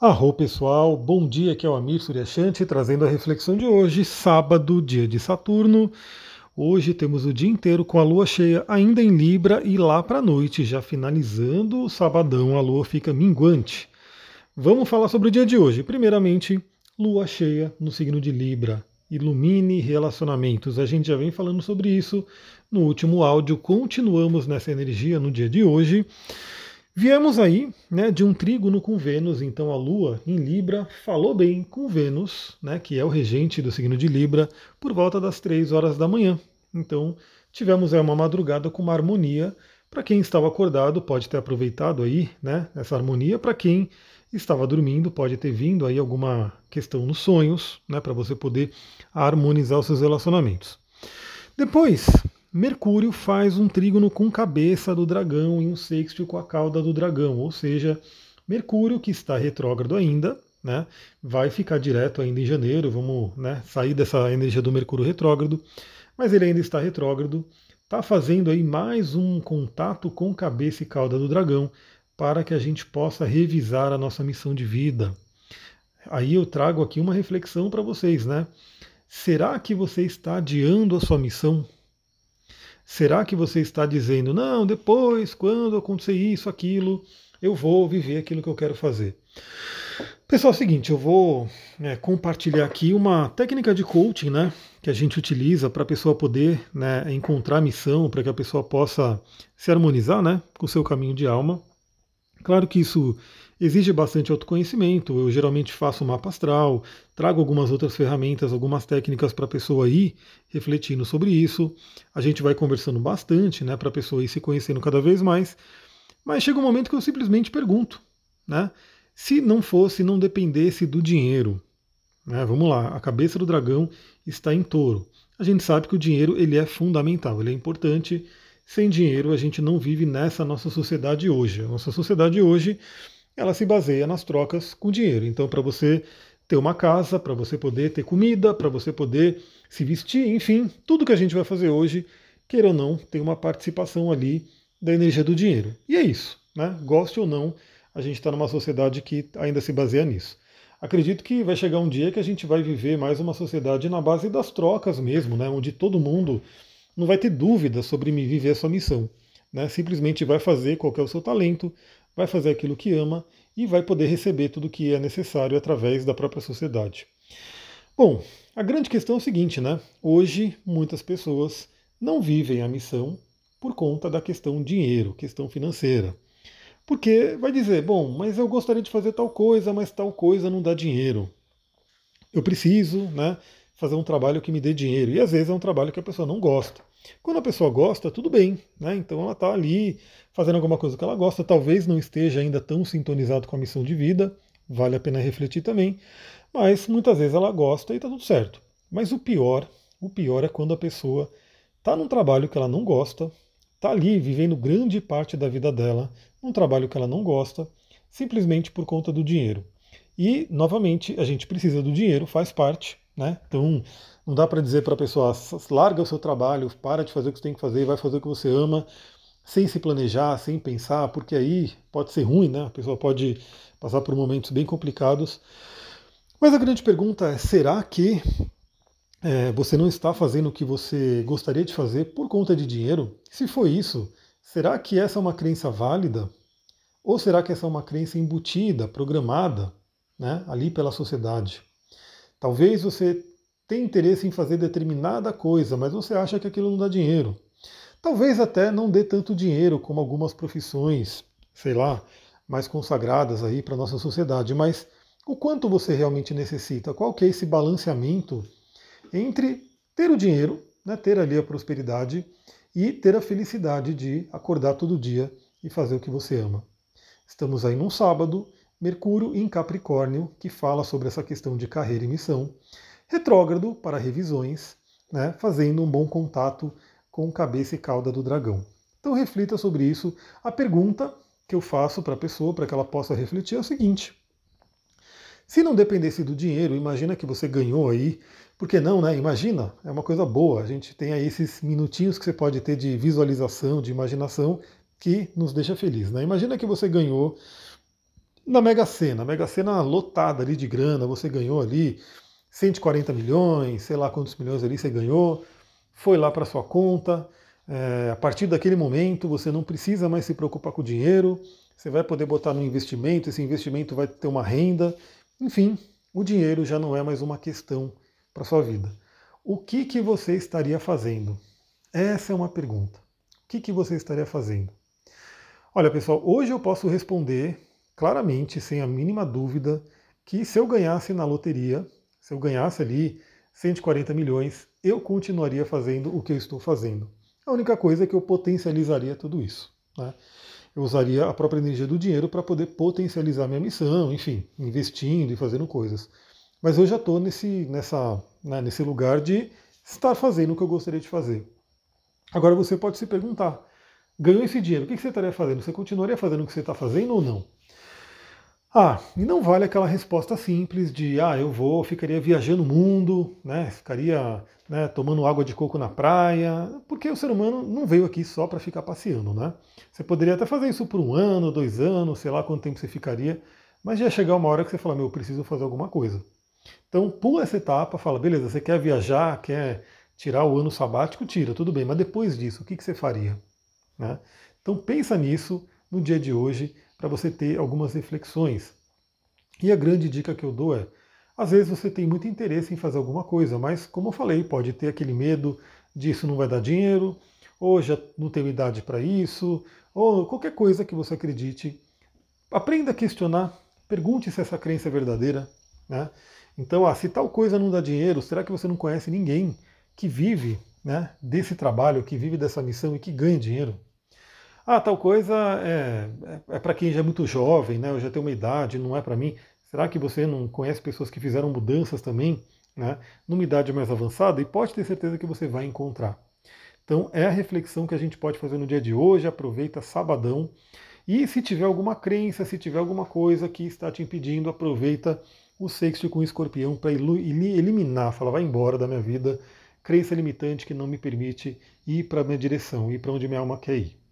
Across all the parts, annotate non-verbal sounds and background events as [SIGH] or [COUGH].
Arro pessoal, bom dia, aqui é o Amir Suryashanti trazendo a reflexão de hoje, sábado, dia de Saturno. Hoje temos o dia inteiro com a lua cheia ainda em Libra e lá para a noite, já finalizando o sabadão, a lua fica minguante. Vamos falar sobre o dia de hoje. Primeiramente, lua cheia no signo de Libra. Ilumine relacionamentos. A gente já vem falando sobre isso no último áudio, continuamos nessa energia no dia de hoje. Viemos aí né, de um trígono com Vênus, então a Lua em Libra falou bem com Vênus, né, que é o regente do signo de Libra, por volta das 3 horas da manhã. Então tivemos aí uma madrugada com uma harmonia. Para quem estava acordado pode ter aproveitado aí né, essa harmonia. Para quem estava dormindo pode ter vindo aí alguma questão nos sonhos, né, para você poder harmonizar os seus relacionamentos. Depois Mercúrio faz um trígono com cabeça do dragão e um sextil com a cauda do dragão, ou seja, Mercúrio, que está retrógrado ainda, né, vai ficar direto ainda em janeiro, vamos né, sair dessa energia do Mercúrio retrógrado, mas ele ainda está retrógrado, está fazendo aí mais um contato com cabeça e cauda do dragão para que a gente possa revisar a nossa missão de vida. Aí eu trago aqui uma reflexão para vocês, né? Será que você está adiando a sua missão Será que você está dizendo, não, depois, quando acontecer isso, aquilo, eu vou viver aquilo que eu quero fazer? Pessoal, é o seguinte, eu vou é, compartilhar aqui uma técnica de coaching, né, que a gente utiliza para a pessoa poder né, encontrar missão, para que a pessoa possa se harmonizar, né, com o seu caminho de alma. Claro que isso exige bastante autoconhecimento. Eu geralmente faço mapa astral, trago algumas outras ferramentas, algumas técnicas para a pessoa ir refletindo sobre isso. A gente vai conversando bastante, né, para a pessoa ir se conhecendo cada vez mais. Mas chega um momento que eu simplesmente pergunto, né? Se não fosse, não dependesse do dinheiro, né? Vamos lá, a cabeça do dragão está em touro. A gente sabe que o dinheiro ele é fundamental, ele é importante. Sem dinheiro a gente não vive nessa nossa sociedade hoje. A nossa sociedade hoje ela se baseia nas trocas com dinheiro. Então, para você ter uma casa, para você poder ter comida, para você poder se vestir, enfim, tudo que a gente vai fazer hoje, queira ou não, tem uma participação ali da energia do dinheiro. E é isso, né? Goste ou não, a gente está numa sociedade que ainda se baseia nisso. Acredito que vai chegar um dia que a gente vai viver mais uma sociedade na base das trocas mesmo, né? Onde todo mundo não vai ter dúvida sobre me viver a sua missão. Né? Simplesmente vai fazer qual é o seu talento, vai fazer aquilo que ama e vai poder receber tudo o que é necessário através da própria sociedade. Bom, a grande questão é o seguinte, né? Hoje muitas pessoas não vivem a missão por conta da questão dinheiro, questão financeira. Porque vai dizer, bom, mas eu gostaria de fazer tal coisa, mas tal coisa não dá dinheiro. Eu preciso, né, fazer um trabalho que me dê dinheiro. E às vezes é um trabalho que a pessoa não gosta. Quando a pessoa gosta, tudo bem, né? Então ela está ali fazendo alguma coisa que ela gosta, talvez não esteja ainda tão sintonizado com a missão de vida, vale a pena refletir também, mas muitas vezes ela gosta e está tudo certo. Mas o pior, o pior é quando a pessoa está num trabalho que ela não gosta, está ali vivendo grande parte da vida dela num trabalho que ela não gosta, simplesmente por conta do dinheiro. E, novamente, a gente precisa do dinheiro, faz parte, né? Então, não dá para dizer para a pessoa, larga o seu trabalho, para de fazer o que você tem que fazer, vai fazer o que você ama, sem se planejar, sem pensar, porque aí pode ser ruim, né? A pessoa pode passar por momentos bem complicados. Mas a grande pergunta é: será que é, você não está fazendo o que você gostaria de fazer por conta de dinheiro? Se foi isso, será que essa é uma crença válida? Ou será que essa é uma crença embutida, programada, né, ali pela sociedade? Talvez você tenha interesse em fazer determinada coisa, mas você acha que aquilo não dá dinheiro. Talvez até não dê tanto dinheiro como algumas profissões, sei lá, mais consagradas aí para a nossa sociedade, mas o quanto você realmente necessita? Qual que é esse balanceamento entre ter o dinheiro, né, ter ali a prosperidade e ter a felicidade de acordar todo dia e fazer o que você ama? Estamos aí num sábado, Mercúrio em Capricórnio, que fala sobre essa questão de carreira e missão, retrógrado para revisões, né, fazendo um bom contato com cabeça e cauda do dragão. Então reflita sobre isso. A pergunta que eu faço para a pessoa, para que ela possa refletir, é o seguinte: se não dependesse do dinheiro, imagina que você ganhou aí, por que não, né? Imagina, é uma coisa boa. A gente tem aí esses minutinhos que você pode ter de visualização, de imaginação, que nos deixa feliz, né? Imagina que você ganhou na Mega Sena, a Mega Sena lotada ali de grana, você ganhou ali 140 milhões, sei lá quantos milhões ali você ganhou, foi lá para sua conta. É, a partir daquele momento você não precisa mais se preocupar com o dinheiro, você vai poder botar no investimento, esse investimento vai ter uma renda, enfim, o dinheiro já não é mais uma questão para sua vida. O que, que você estaria fazendo? Essa é uma pergunta. O que, que você estaria fazendo? Olha, pessoal, hoje eu posso responder claramente, sem a mínima dúvida, que se eu ganhasse na loteria, se eu ganhasse ali 140 milhões, eu continuaria fazendo o que eu estou fazendo. A única coisa é que eu potencializaria tudo isso. Né? Eu usaria a própria energia do dinheiro para poder potencializar minha missão, enfim, investindo e fazendo coisas. Mas eu já estou nesse, né, nesse lugar de estar fazendo o que eu gostaria de fazer. Agora você pode se perguntar: ganhou esse dinheiro, o que você estaria fazendo? Você continuaria fazendo o que você está fazendo ou não? Ah, e não vale aquela resposta simples de ah, eu vou, ficaria viajando o mundo, né? Ficaria né, tomando água de coco na praia, porque o ser humano não veio aqui só para ficar passeando, né? Você poderia até fazer isso por um ano, dois anos, sei lá quanto tempo você ficaria, mas já chegar uma hora que você fala, meu, eu preciso fazer alguma coisa. Então pula essa etapa, fala, beleza, você quer viajar, quer tirar o ano sabático, tira, tudo bem, mas depois disso, o que, que você faria? Né? Então pensa nisso no dia de hoje para você ter algumas reflexões. E a grande dica que eu dou é: às vezes você tem muito interesse em fazer alguma coisa, mas, como eu falei, pode ter aquele medo de isso não vai dar dinheiro, ou já não tenho idade para isso, ou qualquer coisa que você acredite. Aprenda a questionar, pergunte se essa crença é verdadeira. Né? Então, ah, se tal coisa não dá dinheiro, será que você não conhece ninguém que vive né, desse trabalho, que vive dessa missão e que ganha dinheiro? Ah, tal coisa é, é, é para quem já é muito jovem, né? Eu já tenho uma idade, não é para mim. Será que você não conhece pessoas que fizeram mudanças também, né? Numa idade mais avançada? E pode ter certeza que você vai encontrar. Então é a reflexão que a gente pode fazer no dia de hoje. Aproveita sabadão. E se tiver alguma crença, se tiver alguma coisa que está te impedindo, aproveita o sexto com o escorpião para eliminar, fala, vai embora da minha vida, crença limitante que não me permite ir para a minha direção, ir para onde minha alma quer ir.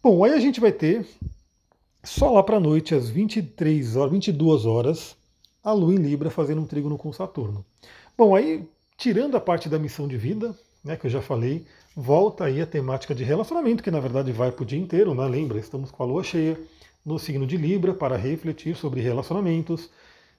Bom, aí a gente vai ter só lá para a noite, às 23 horas, 22 horas, a Lua em Libra fazendo um trígono com Saturno. Bom, aí tirando a parte da missão de vida, né, que eu já falei, volta aí a temática de relacionamento, que na verdade vai para o dia inteiro, né? Lembra, estamos com a Lua cheia no signo de Libra para refletir sobre relacionamentos.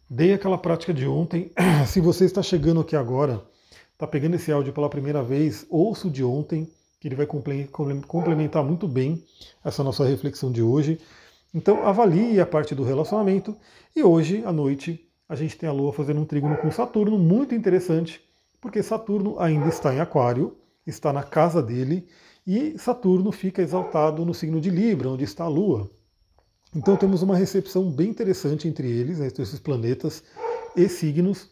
Dei aquela prática de ontem. [CLEARS THROAT] Se você está chegando aqui agora, está pegando esse áudio pela primeira vez, ouço de ontem que ele vai complementar muito bem essa nossa reflexão de hoje. Então, avalie a parte do relacionamento. E hoje, à noite, a gente tem a Lua fazendo um trígono com Saturno, muito interessante, porque Saturno ainda está em Aquário, está na casa dele, e Saturno fica exaltado no signo de Libra, onde está a Lua. Então, temos uma recepção bem interessante entre eles, né, entre esses planetas e signos,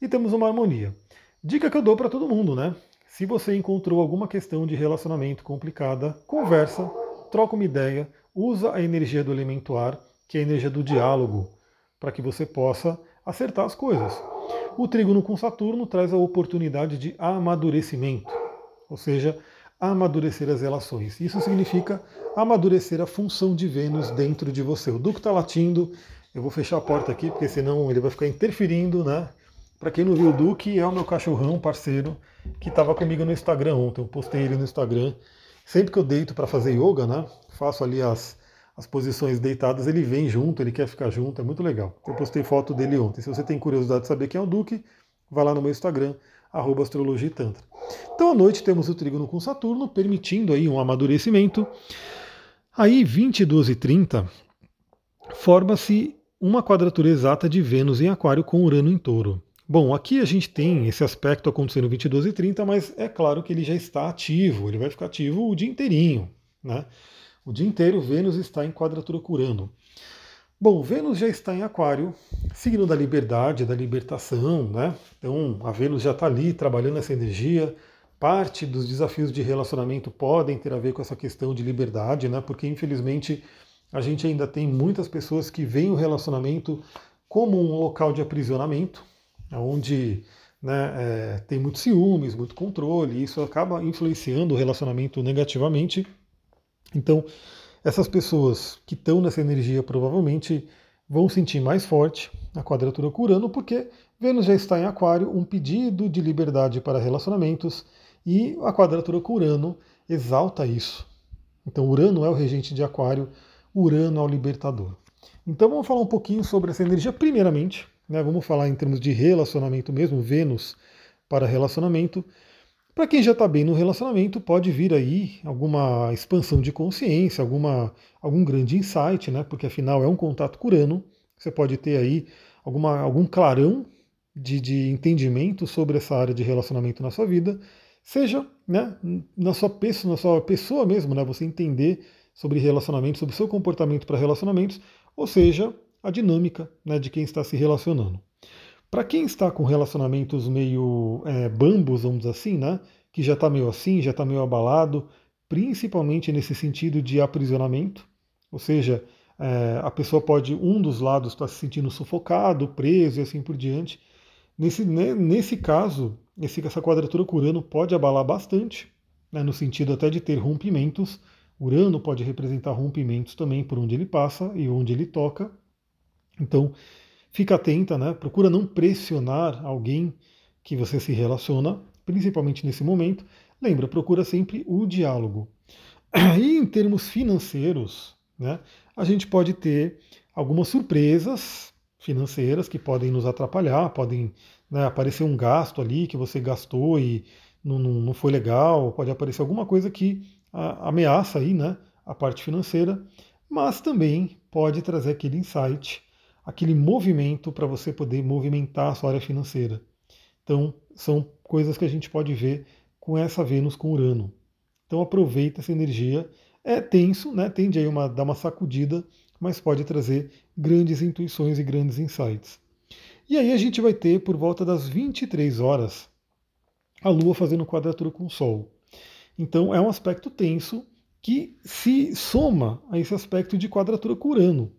e temos uma harmonia. Dica que eu dou para todo mundo, né? Se você encontrou alguma questão de relacionamento complicada, conversa, troca uma ideia, usa a energia do elemento ar, que é a energia do diálogo, para que você possa acertar as coisas. O trígono com Saturno traz a oportunidade de amadurecimento, ou seja, amadurecer as relações. Isso significa amadurecer a função de Vênus dentro de você. O Duque está latindo, eu vou fechar a porta aqui, porque senão ele vai ficar interferindo, né? Para quem não viu o Duque, é o meu cachorrão parceiro que estava comigo no Instagram ontem. Eu postei ele no Instagram. Sempre que eu deito para fazer yoga, né? Faço ali as, as posições deitadas, ele vem junto, ele quer ficar junto, é muito legal. Eu postei foto dele ontem. Se você tem curiosidade de saber quem é o Duque, vai lá no meu Instagram, arroba astrologia tantra. Então à noite temos o trígono com Saturno, permitindo aí um amadurecimento. Aí 22 e 30 forma-se uma quadratura exata de Vênus em Aquário com Urano em Touro. Bom, aqui a gente tem esse aspecto acontecendo 22 e 30, mas é claro que ele já está ativo, ele vai ficar ativo o dia inteirinho. Né? O dia inteiro Vênus está em quadratura com Urano. Bom, Vênus já está em Aquário, signo da liberdade, da libertação, né? Então a Vênus já está ali trabalhando essa energia. Parte dos desafios de relacionamento podem ter a ver com essa questão de liberdade, né? Porque infelizmente a gente ainda tem muitas pessoas que veem o relacionamento como um local de aprisionamento, onde né, é, tem muitos ciúmes, muito controle, e isso acaba influenciando o relacionamento negativamente. Então, essas pessoas que estão nessa energia provavelmente vão sentir mais forte a quadratura com Urano, porque Vênus já está em Aquário, um pedido de liberdade para relacionamentos, e a quadratura com Urano exalta isso. Então, Urano é o regente de Aquário, Urano é o libertador. Então, vamos falar um pouquinho sobre essa energia, primeiramente, né, vamos falar em termos de relacionamento mesmo, Vênus para relacionamento. Para quem já está bem no relacionamento, pode vir aí alguma expansão de consciência, alguma, algum grande insight, né? Porque afinal é um contato curano. Você pode ter aí alguma, algum clarão de, de entendimento sobre essa área de relacionamento na sua vida, seja né, na, sua pessoa, na sua pessoa mesmo, né? Você entender sobre relacionamento, sobre o seu comportamento para relacionamentos, ou seja, a dinâmica né, de quem está se relacionando. Para quem está com relacionamentos meio é, bambos, vamos dizer assim, né? Que já está meio assim, já está meio abalado, principalmente nesse sentido de aprisionamento, ou seja, é, a pessoa pode, um dos lados está se sentindo sufocado, preso e assim por diante. Nesse, né, nesse caso, esse, essa quadratura com Urano pode abalar bastante, né, no sentido até de ter rompimentos. Urano pode representar rompimentos também por onde ele passa e onde ele toca. Então, Fica atenta, né? Procura não pressionar alguém que você se relaciona, principalmente nesse momento. Lembra, procura sempre o diálogo. E em termos financeiros, né, a gente pode ter algumas surpresas financeiras que podem nos atrapalhar, podem né, aparecer um gasto ali que você gastou e não, não, não foi legal, pode aparecer alguma coisa que a, ameaça aí, né, a parte financeira, mas também pode trazer aquele insight aquele movimento para você poder movimentar a sua área financeira. Então, são coisas que a gente pode ver com essa Vênus com Urano. Então, aproveita essa energia. É tenso, né? tende a uma, dar uma sacudida, mas pode trazer grandes intuições e grandes insights. E aí a gente vai ter, por volta das 23 horas, a Lua fazendo quadratura com o Sol. Então, é um aspecto tenso que se soma a esse aspecto de quadratura com Urano.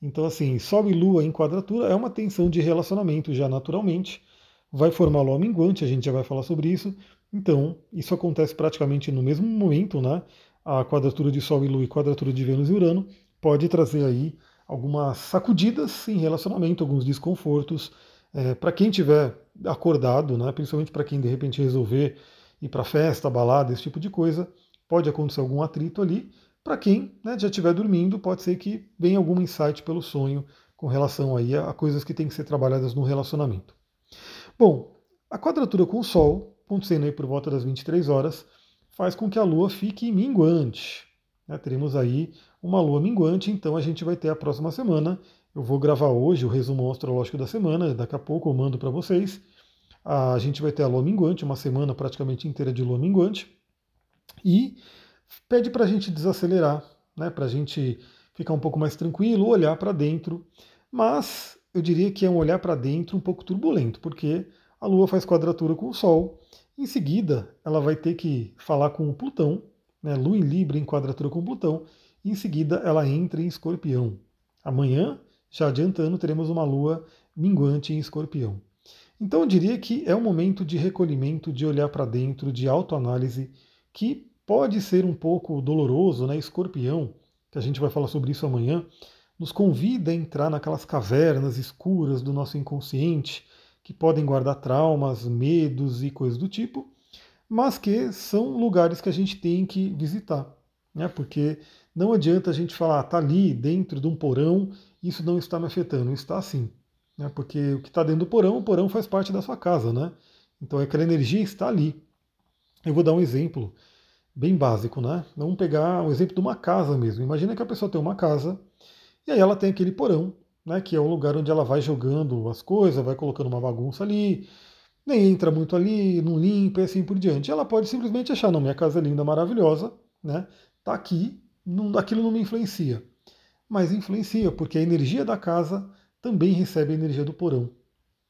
Então, assim, Sol e Lua em quadratura é uma tensão de relacionamento já naturalmente. Vai formar Lua minguante, a gente já vai falar sobre isso. Então, isso acontece praticamente no mesmo momento, né? A quadratura de Sol e Lua e quadratura de Vênus e Urano pode trazer aí algumas sacudidas em relacionamento, alguns desconfortos. É, para quem tiver acordado, né, principalmente para quem de repente resolver ir para festa, balada, esse tipo de coisa, pode acontecer algum atrito ali, para quem né, já estiver dormindo, pode ser que venha algum insight pelo sonho com relação aí a, coisas que têm que ser trabalhadas no relacionamento. Bom, a quadratura com o Sol, acontecendo aí por volta das 23 horas, faz com que a Lua fique minguante. Né? Teremos aí uma Lua minguante, então a gente vai ter a próxima semana. Eu vou gravar hoje o resumo astrológico da semana, daqui a pouco eu mando para vocês. A gente vai ter a Lua minguante, uma semana praticamente inteira de Lua minguante. E pede para a gente desacelerar, né, para a gente ficar um pouco mais tranquilo, olhar para dentro. Mas eu diria que é um olhar para dentro um pouco turbulento, porque a Lua faz quadratura com o Sol. Em seguida, ela vai ter que falar com o Plutão, né, Lua em Libra em quadratura com Plutão. E em seguida, ela entra em Escorpião. Amanhã, já adiantando, teremos uma Lua minguante em Escorpião. Então eu diria que é um momento de recolhimento, de olhar para dentro, de autoanálise, que pode ser um pouco doloroso, né? Escorpião, que a gente vai falar sobre isso amanhã, nos convida a entrar naquelas cavernas escuras do nosso inconsciente, que podem guardar traumas, medos e coisas do tipo, mas que são lugares que a gente tem que visitar, né? Porque não adianta a gente falar, ah, tá ali dentro de um porão, isso não está me afetando, está sim, né? Porque o que está dentro do porão, o porão faz parte da sua casa, né? Então aquela energia está ali. Eu vou dar um exemplo bem básico, né? Vamos pegar o exemplo de uma casa mesmo. Imagina que a pessoa tem uma casa e aí ela tem aquele porão, né? Que é o lugar onde ela vai jogando as coisas, vai colocando uma bagunça ali, nem entra muito ali, não limpa e assim por diante. Ela pode simplesmente achar, não, minha casa é linda, maravilhosa, né? Tá aqui, não, aquilo não me influencia. Mas influencia, porque a energia da casa também recebe a energia do porão.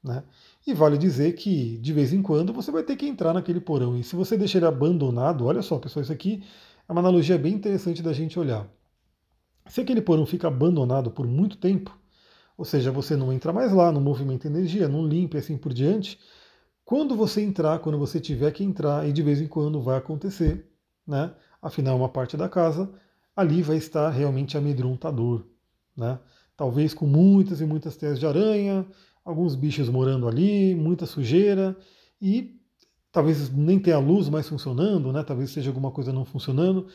Né? E vale dizer que, de vez em quando, você vai ter que entrar naquele porão. E se você deixar ele abandonado, olha só, pessoal, isso aqui é uma analogia bem interessante da gente olhar. Se aquele porão fica abandonado por muito tempo, ou seja, você não entra mais lá, não movimenta energia, não limpa e assim por diante, quando você entrar, quando você tiver que entrar, e de vez em quando vai acontecer, né? afinal uma parte da casa, ali vai estar realmente amedrontador. Né? talvez com muitas e muitas teias de aranha, alguns bichos morando ali, muita sujeira e talvez nem tenha luz mais funcionando, né? talvez seja alguma coisa não funcionando.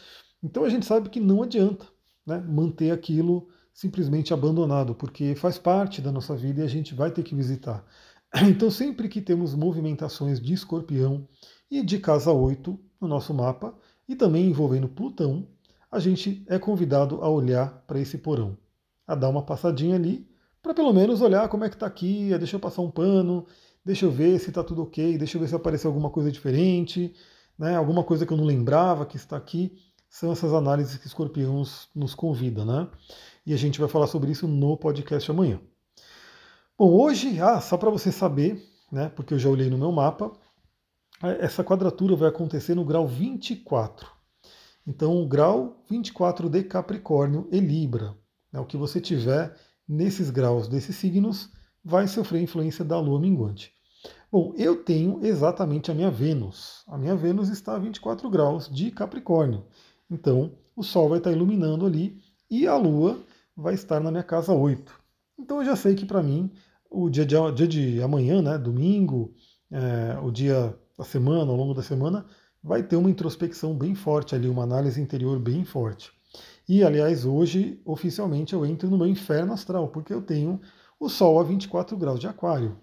Então a gente sabe que não adianta né, manter aquilo simplesmente abandonado, porque faz parte da nossa vida e a gente vai ter que visitar. [CLEARS THROAT] Então, sempre que temos movimentações de escorpião e de casa 8 no nosso mapa, e também envolvendo Plutão, a gente é convidado a olhar para esse porão, a dar uma passadinha ali, para pelo menos olhar como é que está aqui, deixa eu passar um pano, deixa eu ver se está tudo ok, deixa eu ver se apareceu alguma coisa diferente, né, alguma coisa que eu não lembrava que está aqui. São essas análises que Escorpiões nos convida, né? E a gente vai falar sobre isso no podcast amanhã. Bom, hoje, ah, só para você saber, né, porque eu já olhei no meu mapa, essa quadratura vai acontecer no grau 24. Então, o grau 24 de Capricórnio e Libra. Né, o que você tiver nesses graus desses signos vai sofrer influência da lua minguante. Bom, eu tenho exatamente a minha Vênus. A minha Vênus está a 24 graus de Capricórnio. Então, o Sol vai estar iluminando ali e a Lua vai estar na minha casa 8. Então, eu já sei que para mim, o dia de, dia de amanhã, né, domingo, é, o dia da semana, ao longo da semana, vai ter uma introspecção bem forte ali, uma análise interior bem forte. E, aliás, hoje, oficialmente, eu entro no meu inferno astral, porque eu tenho o Sol a 24 graus de Aquário.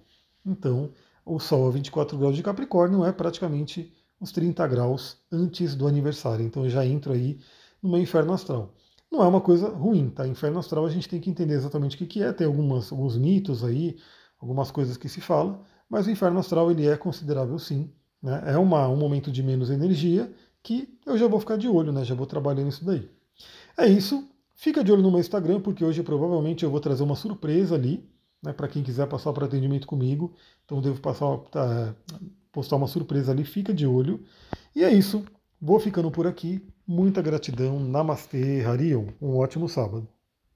Então, o Sol a 24 graus de Capricórnio é praticamente os 30 graus antes do aniversário. Então, eu já entro aí no meu inferno astral. Não é uma coisa ruim, tá? Inferno astral a gente tem que entender exatamente o que é, tem algumas, alguns mitos aí, algumas coisas que se fala, mas o inferno astral ele é considerável sim. Né? É uma, um momento de menos energia que eu já vou ficar de olho, né? já vou trabalhando isso daí. É isso. Fica de olho no meu Instagram, porque hoje provavelmente eu vou trazer uma surpresa ali, né, para quem quiser passar para atendimento comigo. Então devo passar, tá, postar uma surpresa ali, fica de olho. E é isso. Vou ficando por aqui. Muita gratidão. Namastê, Harion. Um ótimo sábado.